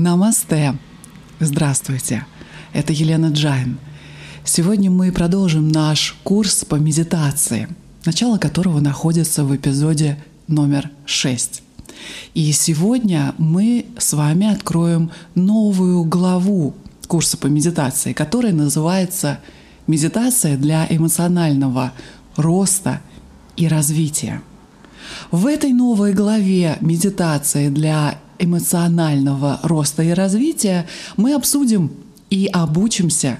Намасте! Здравствуйте! Это Елена Джайн. Сегодня мы продолжим наш курс по медитации, начало которого находится в эпизоде номер 6. И сегодня мы с вами откроем новую главу курса по медитации, которая называется «Медитация для эмоционального роста и развития». В этой новой главе медитации для эмоционального роста и развития мы обсудим и обучимся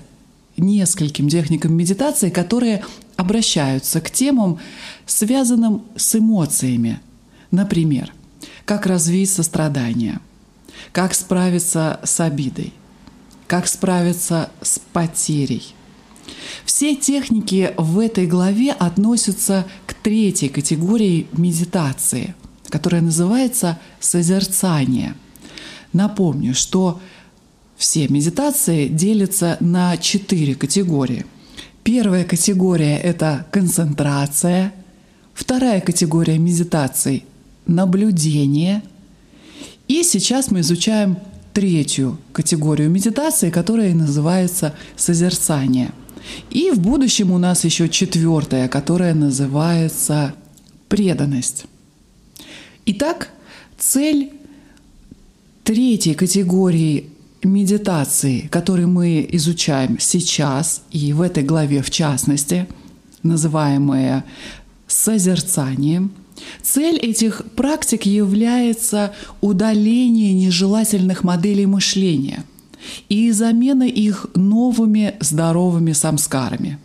нескольким техникам медитации, которые обращаются к темам, связанным с эмоциями. Например, как развить сострадание, как справиться с обидой, как справиться с потерей. Все техники в этой главе относятся к третьей категории медитации – которая называется созерцание. Напомню, что все медитации делятся на четыре категории. Первая категория — это концентрация. Вторая категория медитаций — наблюдение. И сейчас мы изучаем третью категорию медитации, которая называется созерцание. И в будущем у нас еще четвертая, которая называется преданность. Итак, цель третьей категории медитации, которую мы изучаем сейчас и в этой главе в частности, называемая созерцанием, цель этих практик является удаление нежелательных моделей мышления и замена их новыми здоровыми самскарами,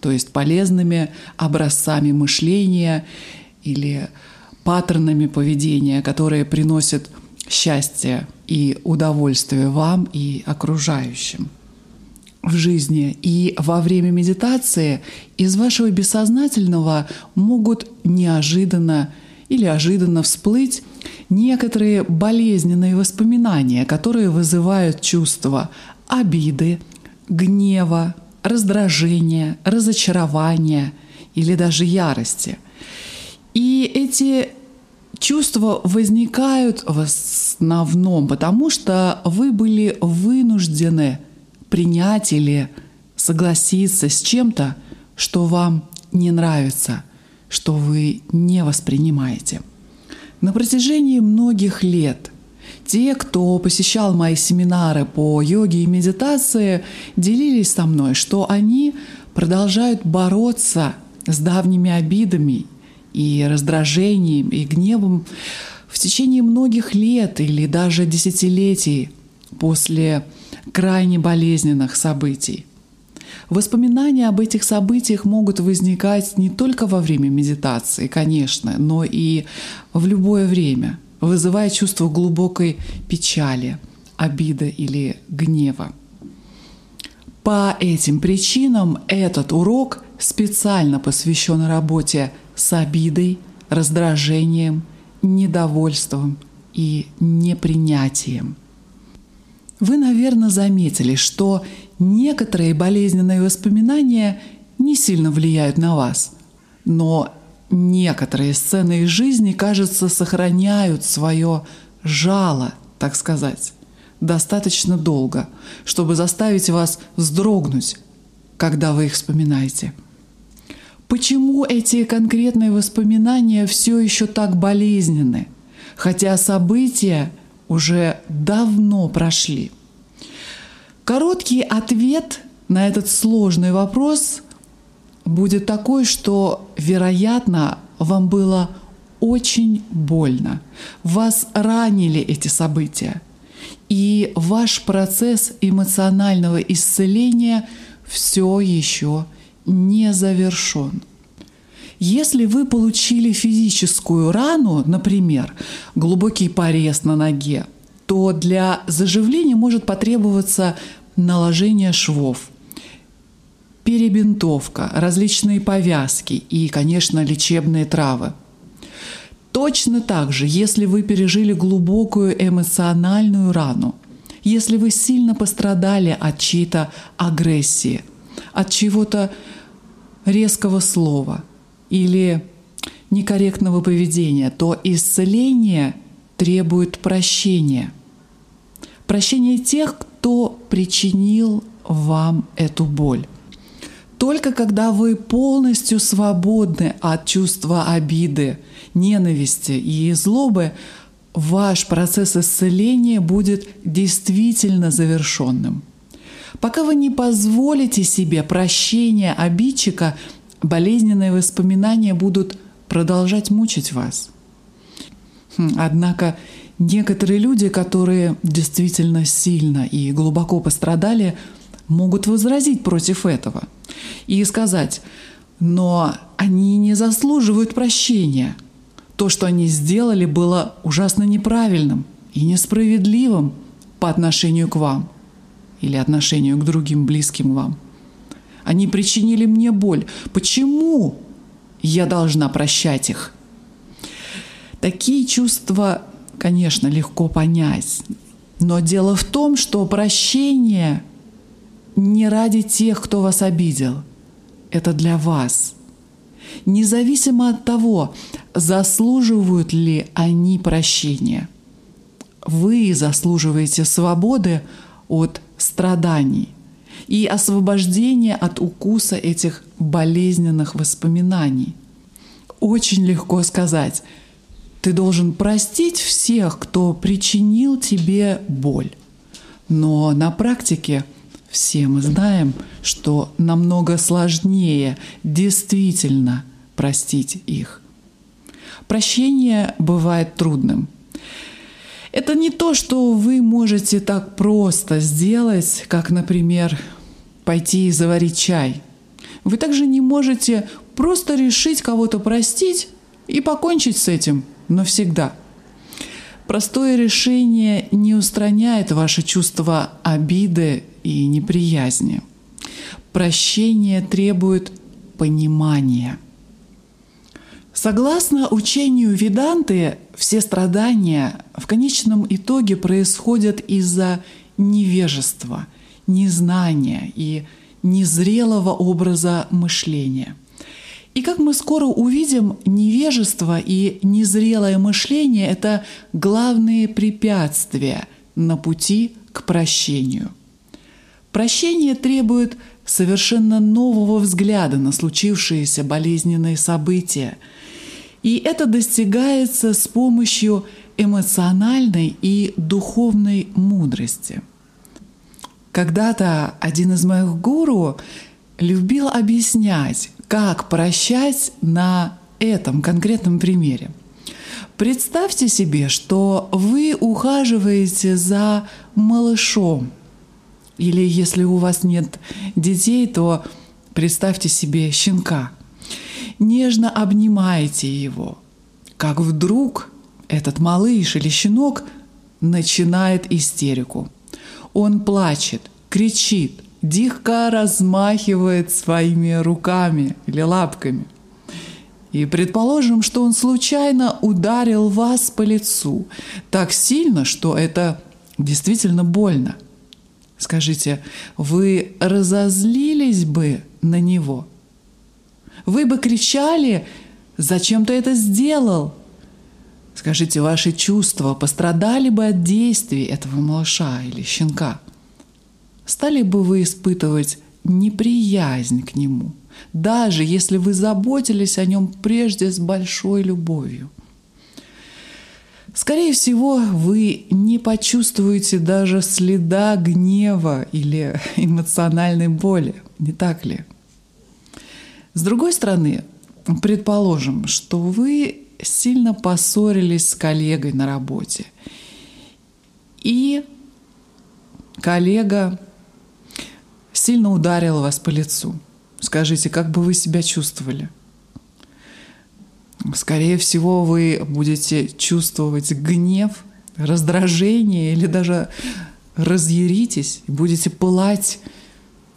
то есть полезными образцами мышления или паттернами поведения, которые приносят счастье и удовольствие вам и окружающим в жизни. И во время медитации из вашего бессознательного могут неожиданно или ожиданно всплыть некоторые болезненные воспоминания, которые вызывают чувство обиды, гнева, раздражения, разочарования или даже ярости – и эти чувства возникают в основном потому, что вы были вынуждены принять или согласиться с чем-то, что вам не нравится, что вы не воспринимаете. На протяжении многих лет те, кто посещал мои семинары по йоге и медитации, делились со мной, что они продолжают бороться с давними обидами и раздражением, и гневом в течение многих лет или даже десятилетий после крайне болезненных событий. Воспоминания об этих событиях могут возникать не только во время медитации, конечно, но и в любое время, вызывая чувство глубокой печали, обиды или гнева. По этим причинам этот урок специально посвящен работе с обидой, раздражением, недовольством и непринятием. Вы, наверное, заметили, что некоторые болезненные воспоминания не сильно влияют на вас, но некоторые сцены из жизни, кажется, сохраняют свое жало, так сказать, достаточно долго, чтобы заставить вас вздрогнуть, когда вы их вспоминаете – Почему эти конкретные воспоминания все еще так болезненны, хотя события уже давно прошли? Короткий ответ на этот сложный вопрос будет такой, что, вероятно, вам было очень больно. Вас ранили эти события. И ваш процесс эмоционального исцеления все еще завершен. Если вы получили физическую рану, например, глубокий порез на ноге, то для заживления может потребоваться наложение швов, перебинтовка, различные повязки и, конечно, лечебные травы. Точно так же, если вы пережили глубокую эмоциональную рану, если вы сильно пострадали от чьей-то агрессии, от чего-то резкого слова или некорректного поведения, то исцеление требует прощения. прощение тех, кто причинил вам эту боль. Только когда вы полностью свободны от чувства обиды, ненависти и злобы, ваш процесс исцеления будет действительно завершенным. Пока вы не позволите себе прощения обидчика, болезненные воспоминания будут продолжать мучить вас. Хм, однако некоторые люди, которые действительно сильно и глубоко пострадали, могут возразить против этого и сказать, но они не заслуживают прощения – то, что они сделали, было ужасно неправильным и несправедливым по отношению к вам или отношению к другим близким вам. Они причинили мне боль. Почему я должна прощать их? Такие чувства, конечно, легко понять. Но дело в том, что прощение не ради тех, кто вас обидел. Это для вас – независимо от того, заслуживают ли они прощения. Вы заслуживаете свободы от страданий и освобождения от укуса этих болезненных воспоминаний. Очень легко сказать, ты должен простить всех, кто причинил тебе боль. Но на практике – все мы знаем, что намного сложнее действительно простить их. Прощение бывает трудным. Это не то, что вы можете так просто сделать, как, например, пойти и заварить чай. Вы также не можете просто решить кого-то простить и покончить с этим навсегда. Простое решение не устраняет ваше чувство обиды и неприязни. Прощение требует понимания. Согласно учению Веданты, все страдания в конечном итоге происходят из-за невежества, незнания и незрелого образа мышления. И как мы скоро увидим, невежество и незрелое мышление — это главные препятствия на пути к прощению — Прощение требует совершенно нового взгляда на случившиеся болезненные события. И это достигается с помощью эмоциональной и духовной мудрости. Когда-то один из моих гуру любил объяснять, как прощать на этом конкретном примере. Представьте себе, что вы ухаживаете за малышом – или если у вас нет детей, то представьте себе щенка. Нежно обнимаете его, как вдруг этот малыш или щенок начинает истерику. Он плачет, кричит, дико размахивает своими руками или лапками. И предположим, что он случайно ударил вас по лицу так сильно, что это действительно больно – Скажите, вы разозлились бы на него? Вы бы кричали, зачем ты это сделал? Скажите, ваши чувства пострадали бы от действий этого малыша или щенка? Стали бы вы испытывать неприязнь к нему, даже если вы заботились о нем прежде с большой любовью? Скорее всего, вы не почувствуете даже следа гнева или эмоциональной боли, не так ли? С другой стороны, предположим, что вы сильно поссорились с коллегой на работе, и коллега сильно ударил вас по лицу. Скажите, как бы вы себя чувствовали – скорее всего, вы будете чувствовать гнев, раздражение или даже разъяритесь, будете пылать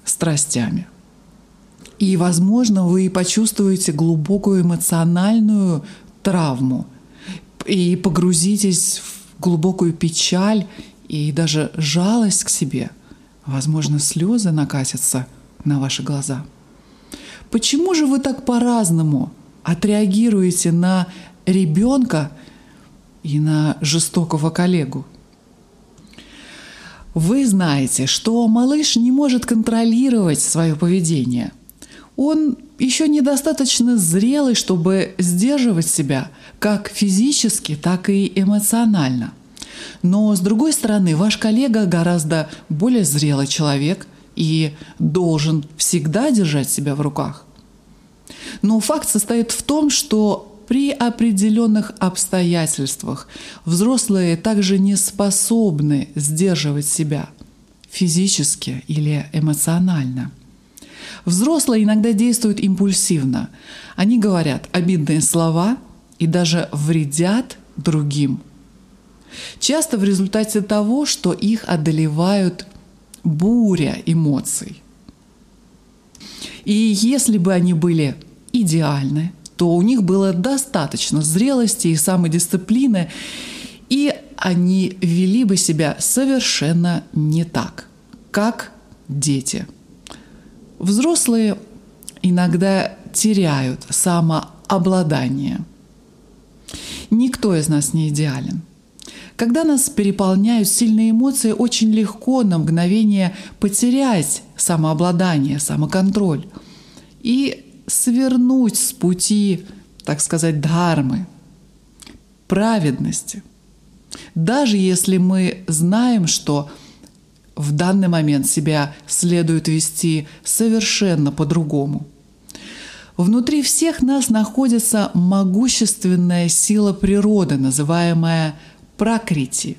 страстями. И, возможно, вы почувствуете глубокую эмоциональную травму и погрузитесь в глубокую печаль и даже жалость к себе. Возможно, слезы накатятся на ваши глаза. Почему же вы так по-разному отреагируете на ребенка и на жестокого коллегу. Вы знаете, что малыш не может контролировать свое поведение. Он еще недостаточно зрелый, чтобы сдерживать себя как физически, так и эмоционально. Но с другой стороны, ваш коллега гораздо более зрелый человек и должен всегда держать себя в руках. Но факт состоит в том, что при определенных обстоятельствах взрослые также не способны сдерживать себя физически или эмоционально. Взрослые иногда действуют импульсивно. Они говорят обидные слова и даже вредят другим. Часто в результате того, что их одолевают буря эмоций. И если бы они были идеальны, то у них было достаточно зрелости и самодисциплины, и они вели бы себя совершенно не так, как дети. Взрослые иногда теряют самообладание. Никто из нас не идеален. Когда нас переполняют сильные эмоции, очень легко на мгновение потерять самообладание, самоконтроль. И свернуть с пути, так сказать, дхармы, праведности. Даже если мы знаем, что в данный момент себя следует вести совершенно по-другому. Внутри всех нас находится могущественная сила природы, называемая пракрити,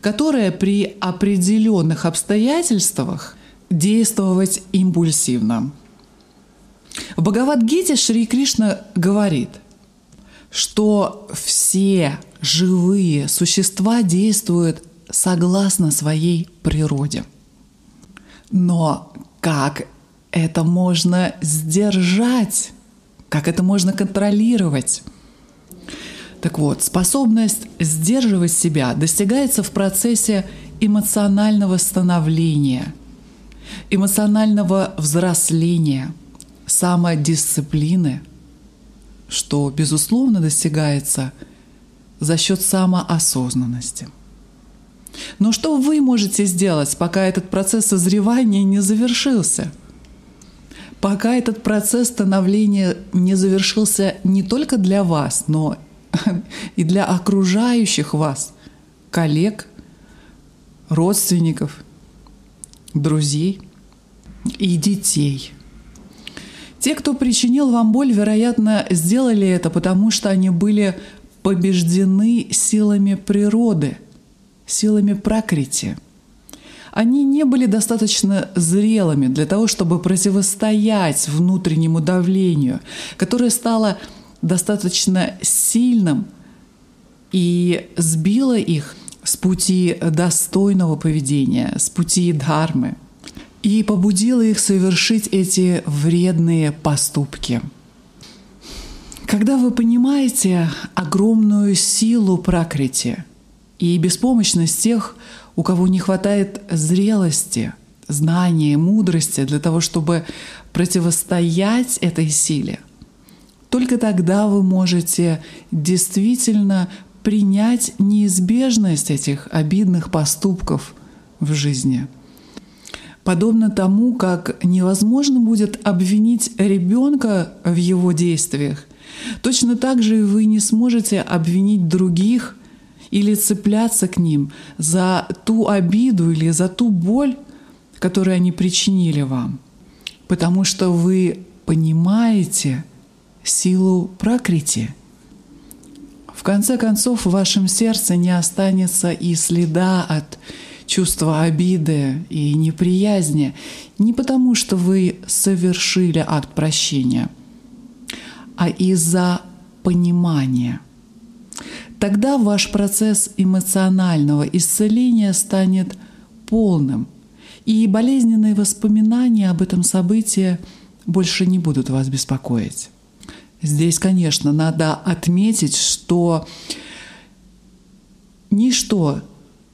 которая при определенных обстоятельствах действовать импульсивно – в Бхагавадгите Шри Кришна говорит, что все живые существа действуют согласно своей природе. Но как это можно сдержать? Как это можно контролировать? Так вот, способность сдерживать себя достигается в процессе эмоционального становления, эмоционального взросления – самодисциплины, что, безусловно, достигается за счет самоосознанности. Но что вы можете сделать, пока этот процесс созревания не завершился? Пока этот процесс становления не завершился не только для вас, но и для окружающих вас, коллег, родственников, друзей и детей – те, кто причинил вам боль, вероятно, сделали это, потому что они были побеждены силами природы, силами пракрити. Они не были достаточно зрелыми для того, чтобы противостоять внутреннему давлению, которое стало достаточно сильным и сбило их с пути достойного поведения, с пути дхармы – и побудила их совершить эти вредные поступки. Когда вы понимаете огромную силу пракрити и беспомощность тех, у кого не хватает зрелости, знания, мудрости для того, чтобы противостоять этой силе, только тогда вы можете действительно принять неизбежность этих обидных поступков в жизни – подобно тому, как невозможно будет обвинить ребенка в его действиях, точно так же и вы не сможете обвинить других или цепляться к ним за ту обиду или за ту боль, которую они причинили вам, потому что вы понимаете силу прокрити. В конце концов, в вашем сердце не останется и следа от чувство обиды и неприязни не потому, что вы совершили акт прощения, а из-за понимания. Тогда ваш процесс эмоционального исцеления станет полным, и болезненные воспоминания об этом событии больше не будут вас беспокоить. Здесь, конечно, надо отметить, что ничто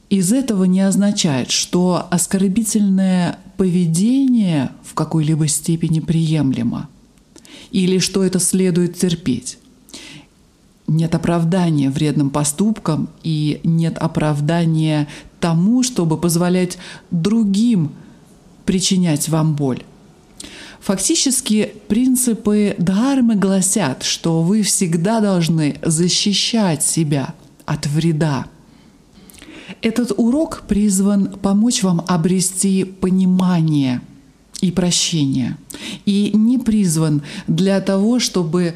из этого не означает, что оскорбительное поведение в какой-либо степени приемлемо или что это следует терпеть. Нет оправдания вредным поступкам и нет оправдания тому, чтобы позволять другим причинять вам боль. Фактически принципы дхармы гласят, что вы всегда должны защищать себя от вреда. Этот урок призван помочь вам обрести понимание и прощение. И не призван для того, чтобы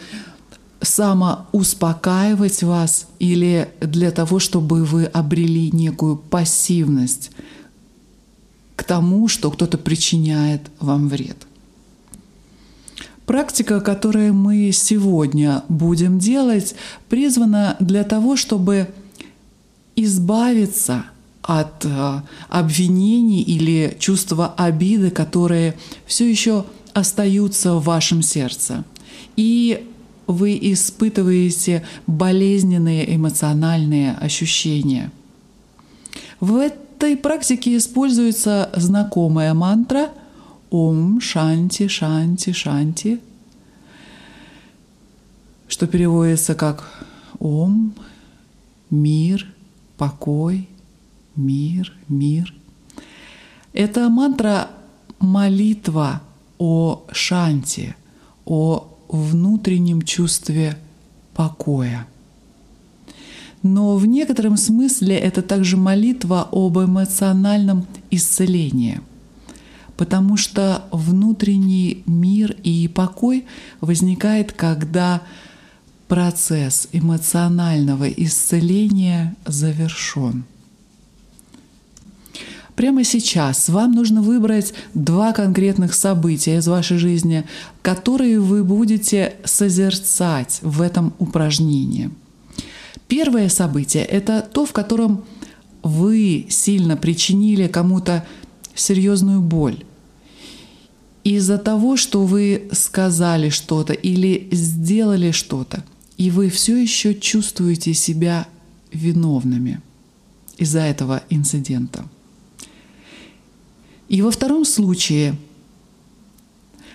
самоуспокаивать вас или для того, чтобы вы обрели некую пассивность к тому, что кто-то причиняет вам вред. Практика, которую мы сегодня будем делать, призвана для того, чтобы избавиться от э, обвинений или чувства обиды, которые все еще остаются в вашем сердце. И вы испытываете болезненные эмоциональные ощущения. В этой практике используется знакомая мантра Ом Шанти Шанти Шанти, что переводится как Ом, мир, покой, мир, мир. Это мантра молитва о Шанти, о внутреннем чувстве покоя. Но в некотором смысле это также молитва об эмоциональном исцелении, потому что внутренний мир и покой возникает, когда процесс эмоционального исцеления завершен – Прямо сейчас вам нужно выбрать два конкретных события из вашей жизни, которые вы будете созерцать в этом упражнении. Первое событие — это то, в котором вы сильно причинили кому-то серьезную боль. Из-за того, что вы сказали что-то или сделали что-то, и вы все еще чувствуете себя виновными из-за этого инцидента — и во втором случае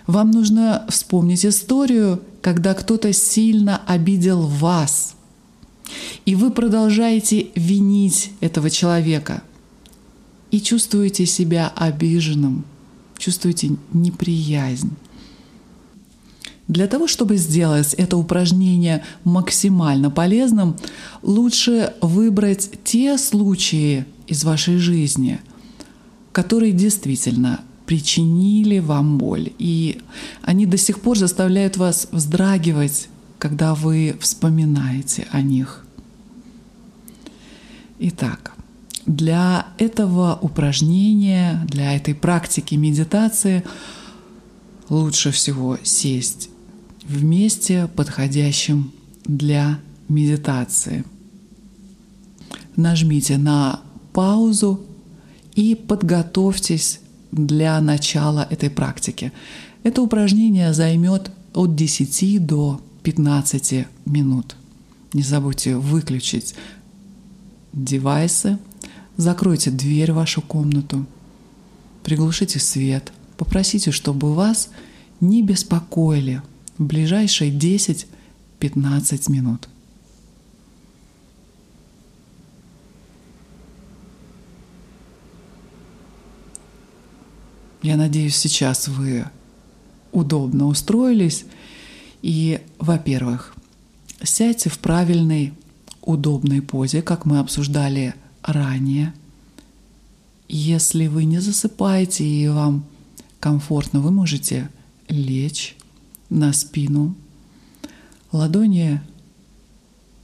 вам нужно вспомнить историю, когда кто-то сильно обидел вас, и вы продолжаете винить этого человека и чувствуете себя обиженным, чувствуете неприязнь. Для того, чтобы сделать это упражнение максимально полезным, лучше выбрать те случаи из вашей жизни – которые действительно причинили вам боль. И они до сих пор заставляют вас вздрагивать, когда вы вспоминаете о них. Итак, для этого упражнения, для этой практики медитации лучше всего сесть в месте, подходящем для медитации. Нажмите на паузу и подготовьтесь для начала этой практики. Это упражнение займет от 10 до 15 минут. Не забудьте выключить девайсы, закройте дверь в вашу комнату, приглушите свет, попросите, чтобы вас не беспокоили в ближайшие 10-15 минут. Я надеюсь, сейчас вы удобно устроились. И, во-первых, сядьте в правильной, удобной позе, как мы обсуждали ранее. Если вы не засыпаете и вам комфортно, вы можете лечь на спину. Ладони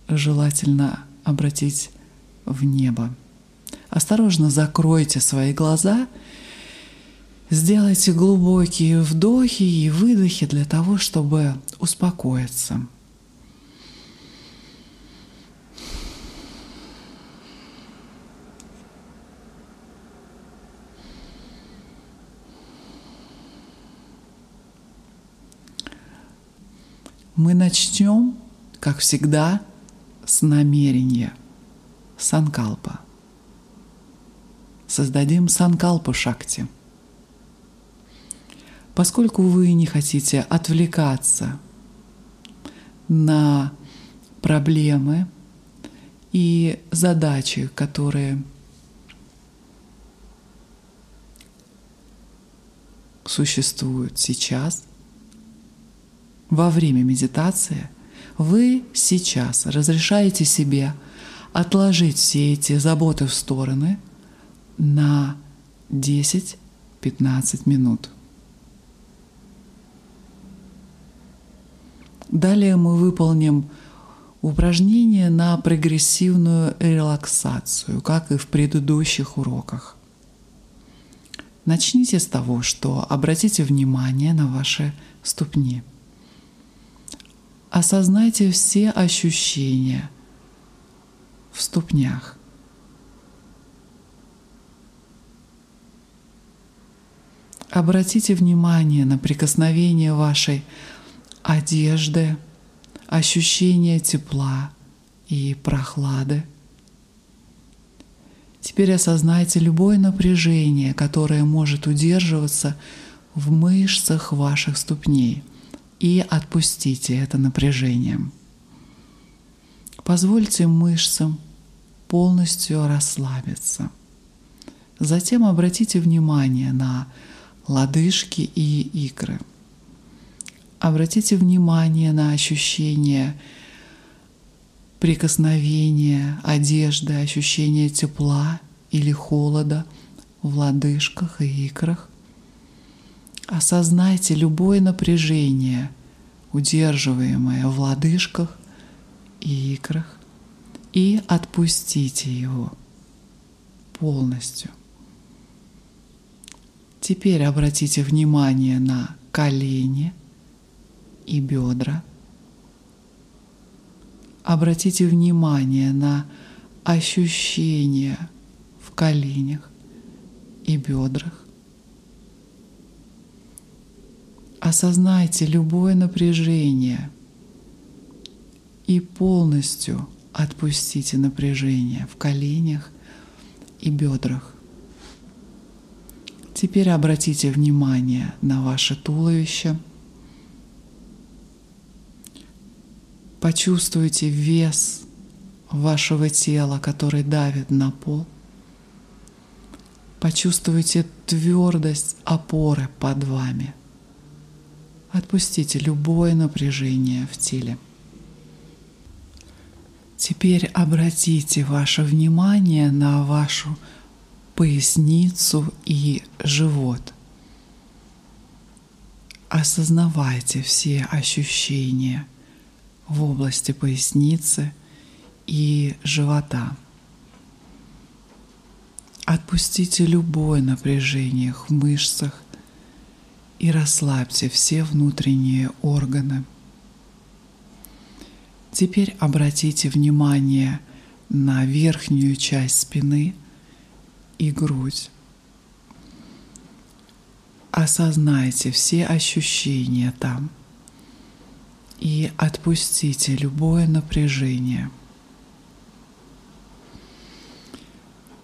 желательно обратить в небо. Осторожно закройте свои глаза – Сделайте глубокие вдохи и выдохи для того, чтобы успокоиться. Мы начнем, как всегда, с намерения санкалпа. Создадим санкалпа шакти – Поскольку вы не хотите отвлекаться на проблемы и задачи, которые существуют сейчас, во время медитации, вы сейчас разрешаете себе отложить все эти заботы в стороны на 10-15 минут. Далее мы выполним упражнение на прогрессивную релаксацию, как и в предыдущих уроках. Начните с того, что обратите внимание на ваши ступни. Осознайте все ощущения в ступнях. Обратите внимание на прикосновение вашей одежды, ощущение тепла и прохлады. Теперь осознайте любое напряжение, которое может удерживаться в мышцах ваших ступней, и отпустите это напряжение. Позвольте мышцам полностью расслабиться. Затем обратите внимание на лодыжки и икры – Обратите внимание на ощущение прикосновения одежды, ощущение тепла или холода в лодыжках и икрах. Осознайте любое напряжение, удерживаемое в лодыжках и икрах, и отпустите его полностью. Теперь обратите внимание на колени – и бедра. Обратите внимание на ощущения в коленях и бедрах. Осознайте любое напряжение и полностью отпустите напряжение в коленях и бедрах. Теперь обратите внимание на ваше туловище – Почувствуйте вес вашего тела, который давит на пол. Почувствуйте твердость опоры под вами. Отпустите любое напряжение в теле. Теперь обратите ваше внимание на вашу поясницу и живот. Осознавайте все ощущения – в области поясницы и живота. Отпустите любое напряжение в мышцах и расслабьте все внутренние органы. Теперь обратите внимание на верхнюю часть спины и грудь. Осознайте все ощущения там – и отпустите любое напряжение.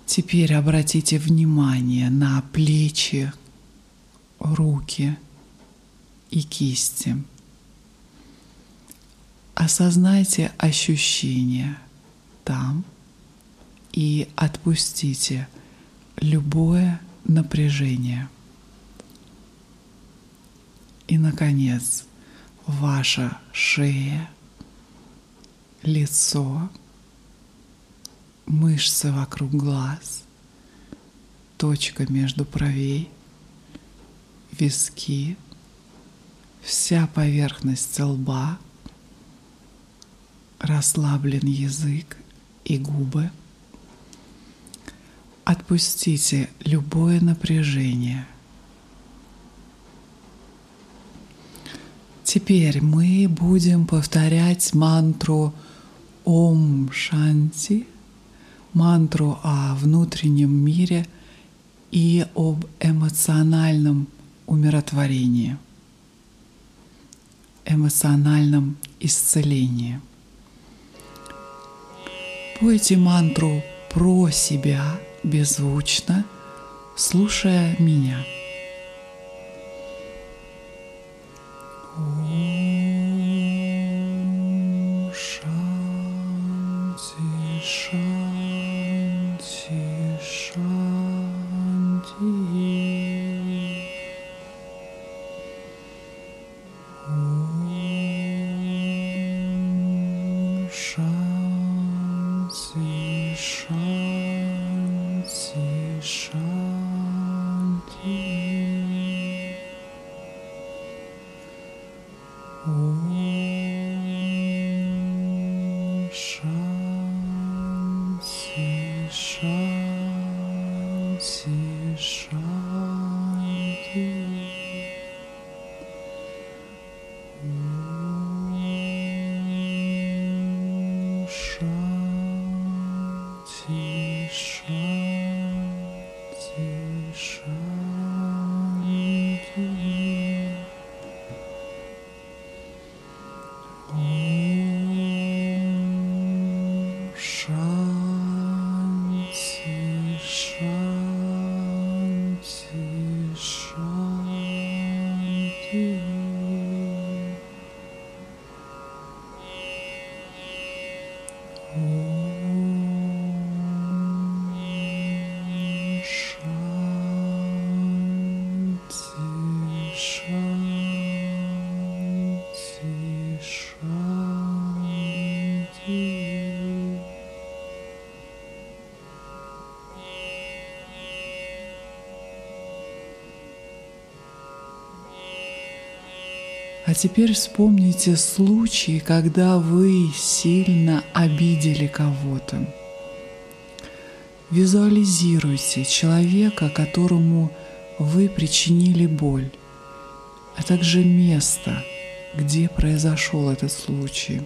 Теперь обратите внимание на плечи, руки и кисти. Осознайте ощущения там и отпустите любое напряжение. И, наконец, ваша шея, лицо, мышцы вокруг глаз, точка между бровей, виски, вся поверхность лба, расслаблен язык и губы. Отпустите любое напряжение – Теперь мы будем повторять мантру Ом Шанти, мантру о внутреннем мире и об эмоциональном умиротворении, эмоциональном исцелении. Пойте мантру про себя беззвучно, слушая меня. hmm 细水。А теперь вспомните случаи, когда вы сильно обидели кого-то. Визуализируйте человека, которому вы причинили боль, а также место, где произошел этот случай.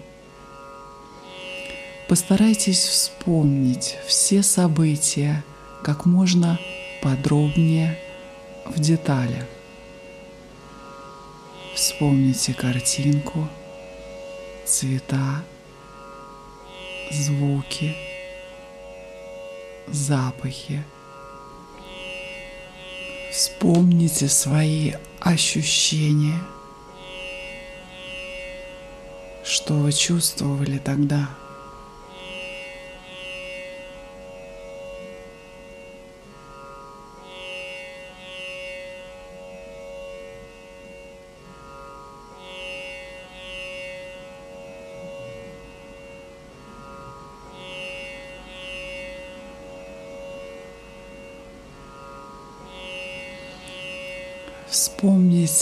Постарайтесь вспомнить все события как можно подробнее в деталях. Вспомните картинку, цвета, звуки, запахи. Вспомните свои ощущения, что вы чувствовали тогда –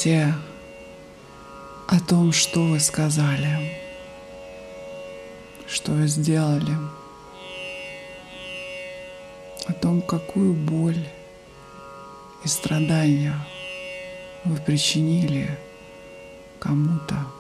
Вспомните о том, что вы сказали, что вы сделали, о том, какую боль и страдания вы причинили кому-то.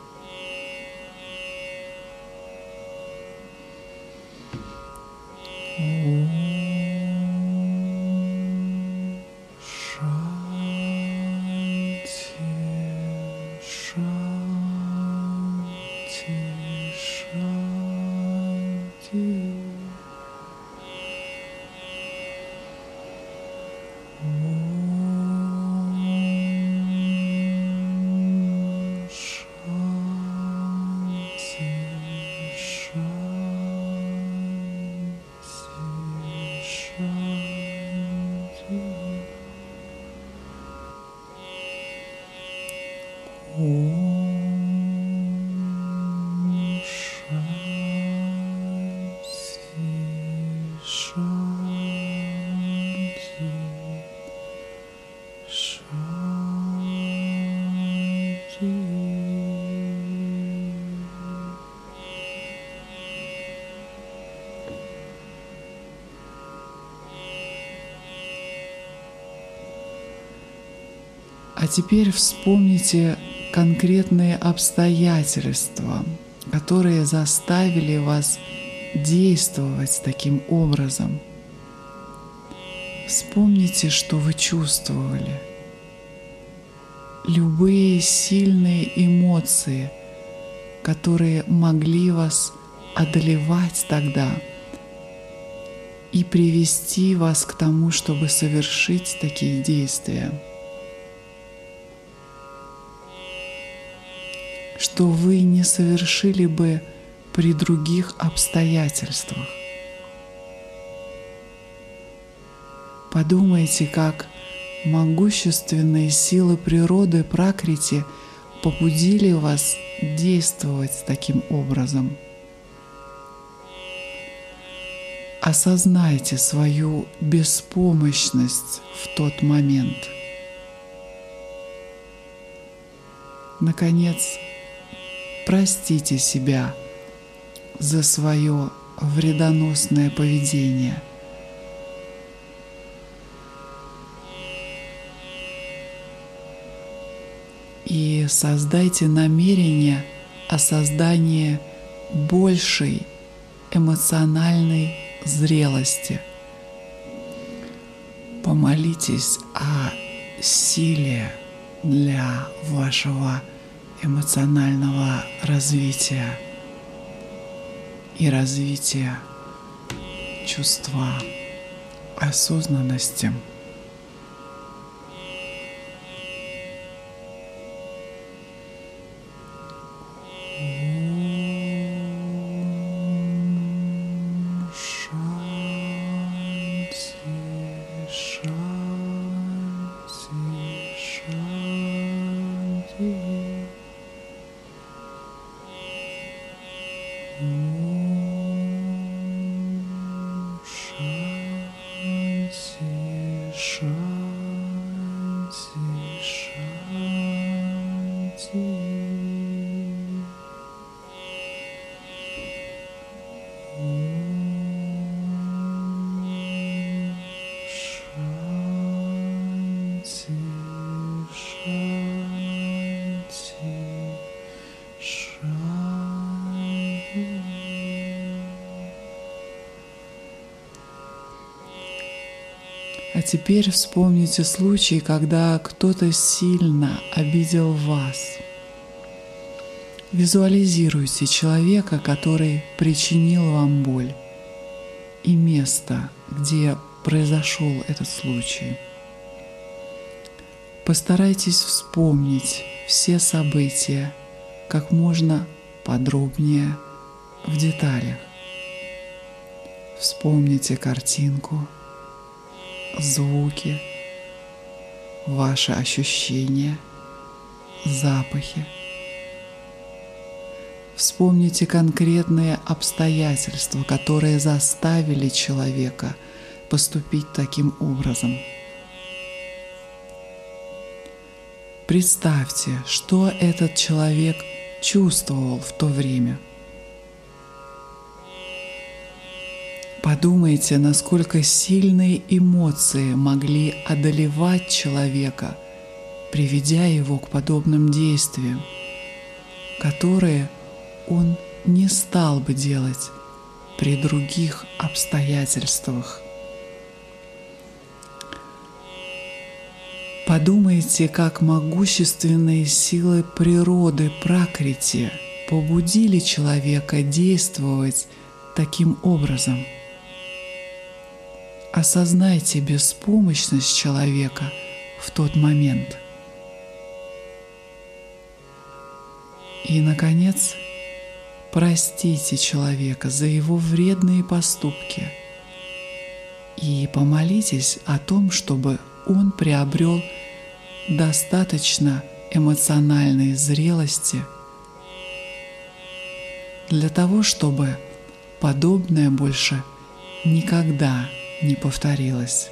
А теперь вспомните конкретные обстоятельства, которые заставили вас действовать таким образом. Вспомните, что вы чувствовали. Любые сильные эмоции, которые могли вас одолевать тогда и привести вас к тому, чтобы совершить такие действия. Что вы не совершили бы при других обстоятельствах. Подумайте, как могущественные силы природы Пракрити побудили вас действовать таким образом. осознайте свою беспомощность в тот момент. Наконец, простите себя за свое вредоносное поведение. И создайте намерение о создании большей эмоциональной зрелости. Помолитесь о силе для вашего эмоционального развития и развития чувства осознанности. Теперь вспомните случай, когда кто-то сильно обидел вас. Визуализируйте человека, который причинил вам боль, и место, где произошел этот случай. Постарайтесь вспомнить все события как можно подробнее в деталях. Вспомните картинку, звуки, ваши ощущения, запахи. Вспомните конкретные обстоятельства, которые заставили человека поступить таким образом. Представьте, что этот человек чувствовал в то время. Подумайте, насколько сильные эмоции могли одолевать человека, приведя его к подобным действиям, которые он не стал бы делать при других обстоятельствах. Подумайте, как могущественные силы природы Пракрити побудили человека действовать таким образом. Осознайте беспомощность человека в тот момент. И, наконец, простите человека за его вредные поступки и помолитесь о том, чтобы он приобрел достаточно эмоциональной зрелости для того, чтобы подобное больше никогда не повторилось.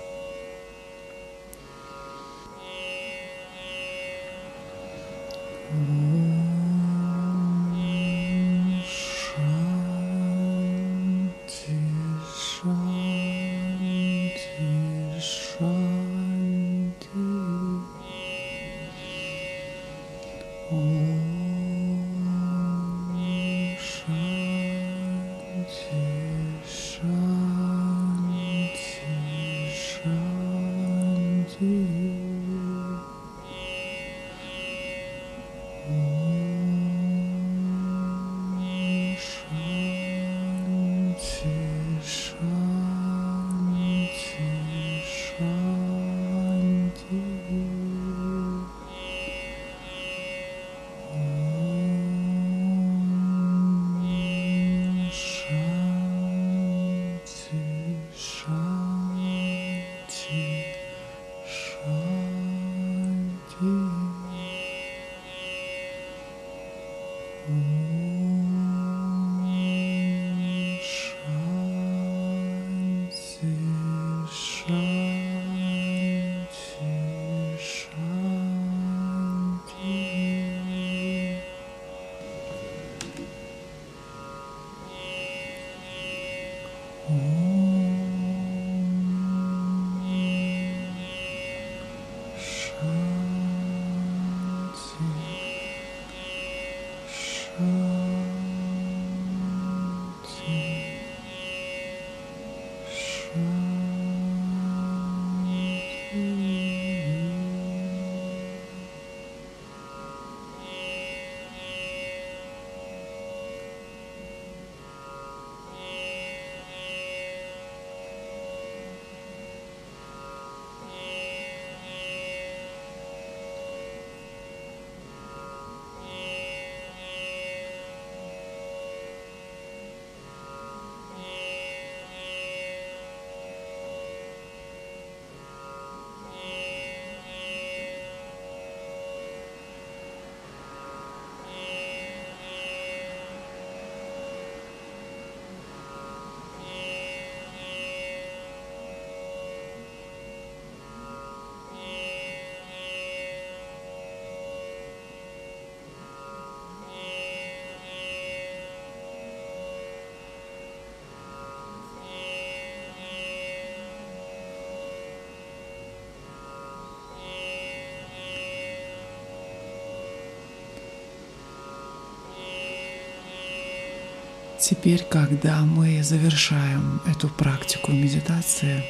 Теперь, когда мы завершаем эту практику медитации,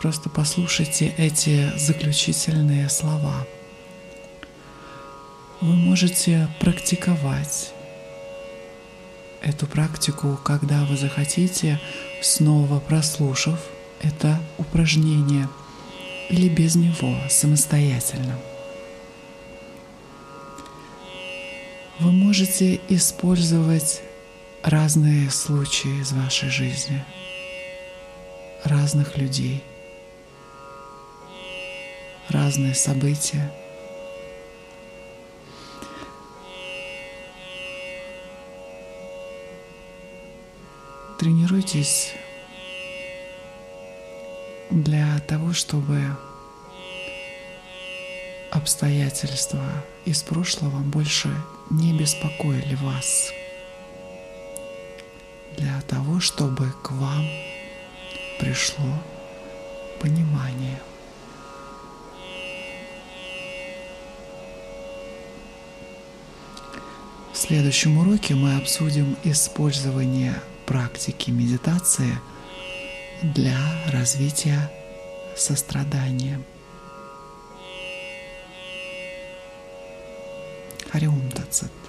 просто послушайте эти заключительные слова. Вы можете практиковать эту практику, когда вы захотите, снова прослушав это упражнение или без него самостоятельно. Вы можете использовать разные случаи из вашей жизни, разных людей, разные события. Тренируйтесь для того, чтобы обстоятельства из прошлого больше не беспокоили вас. Для того, чтобы к вам пришло понимание. В следующем уроке мы обсудим использование практики медитации для развития сострадания. Хариум fortsätter.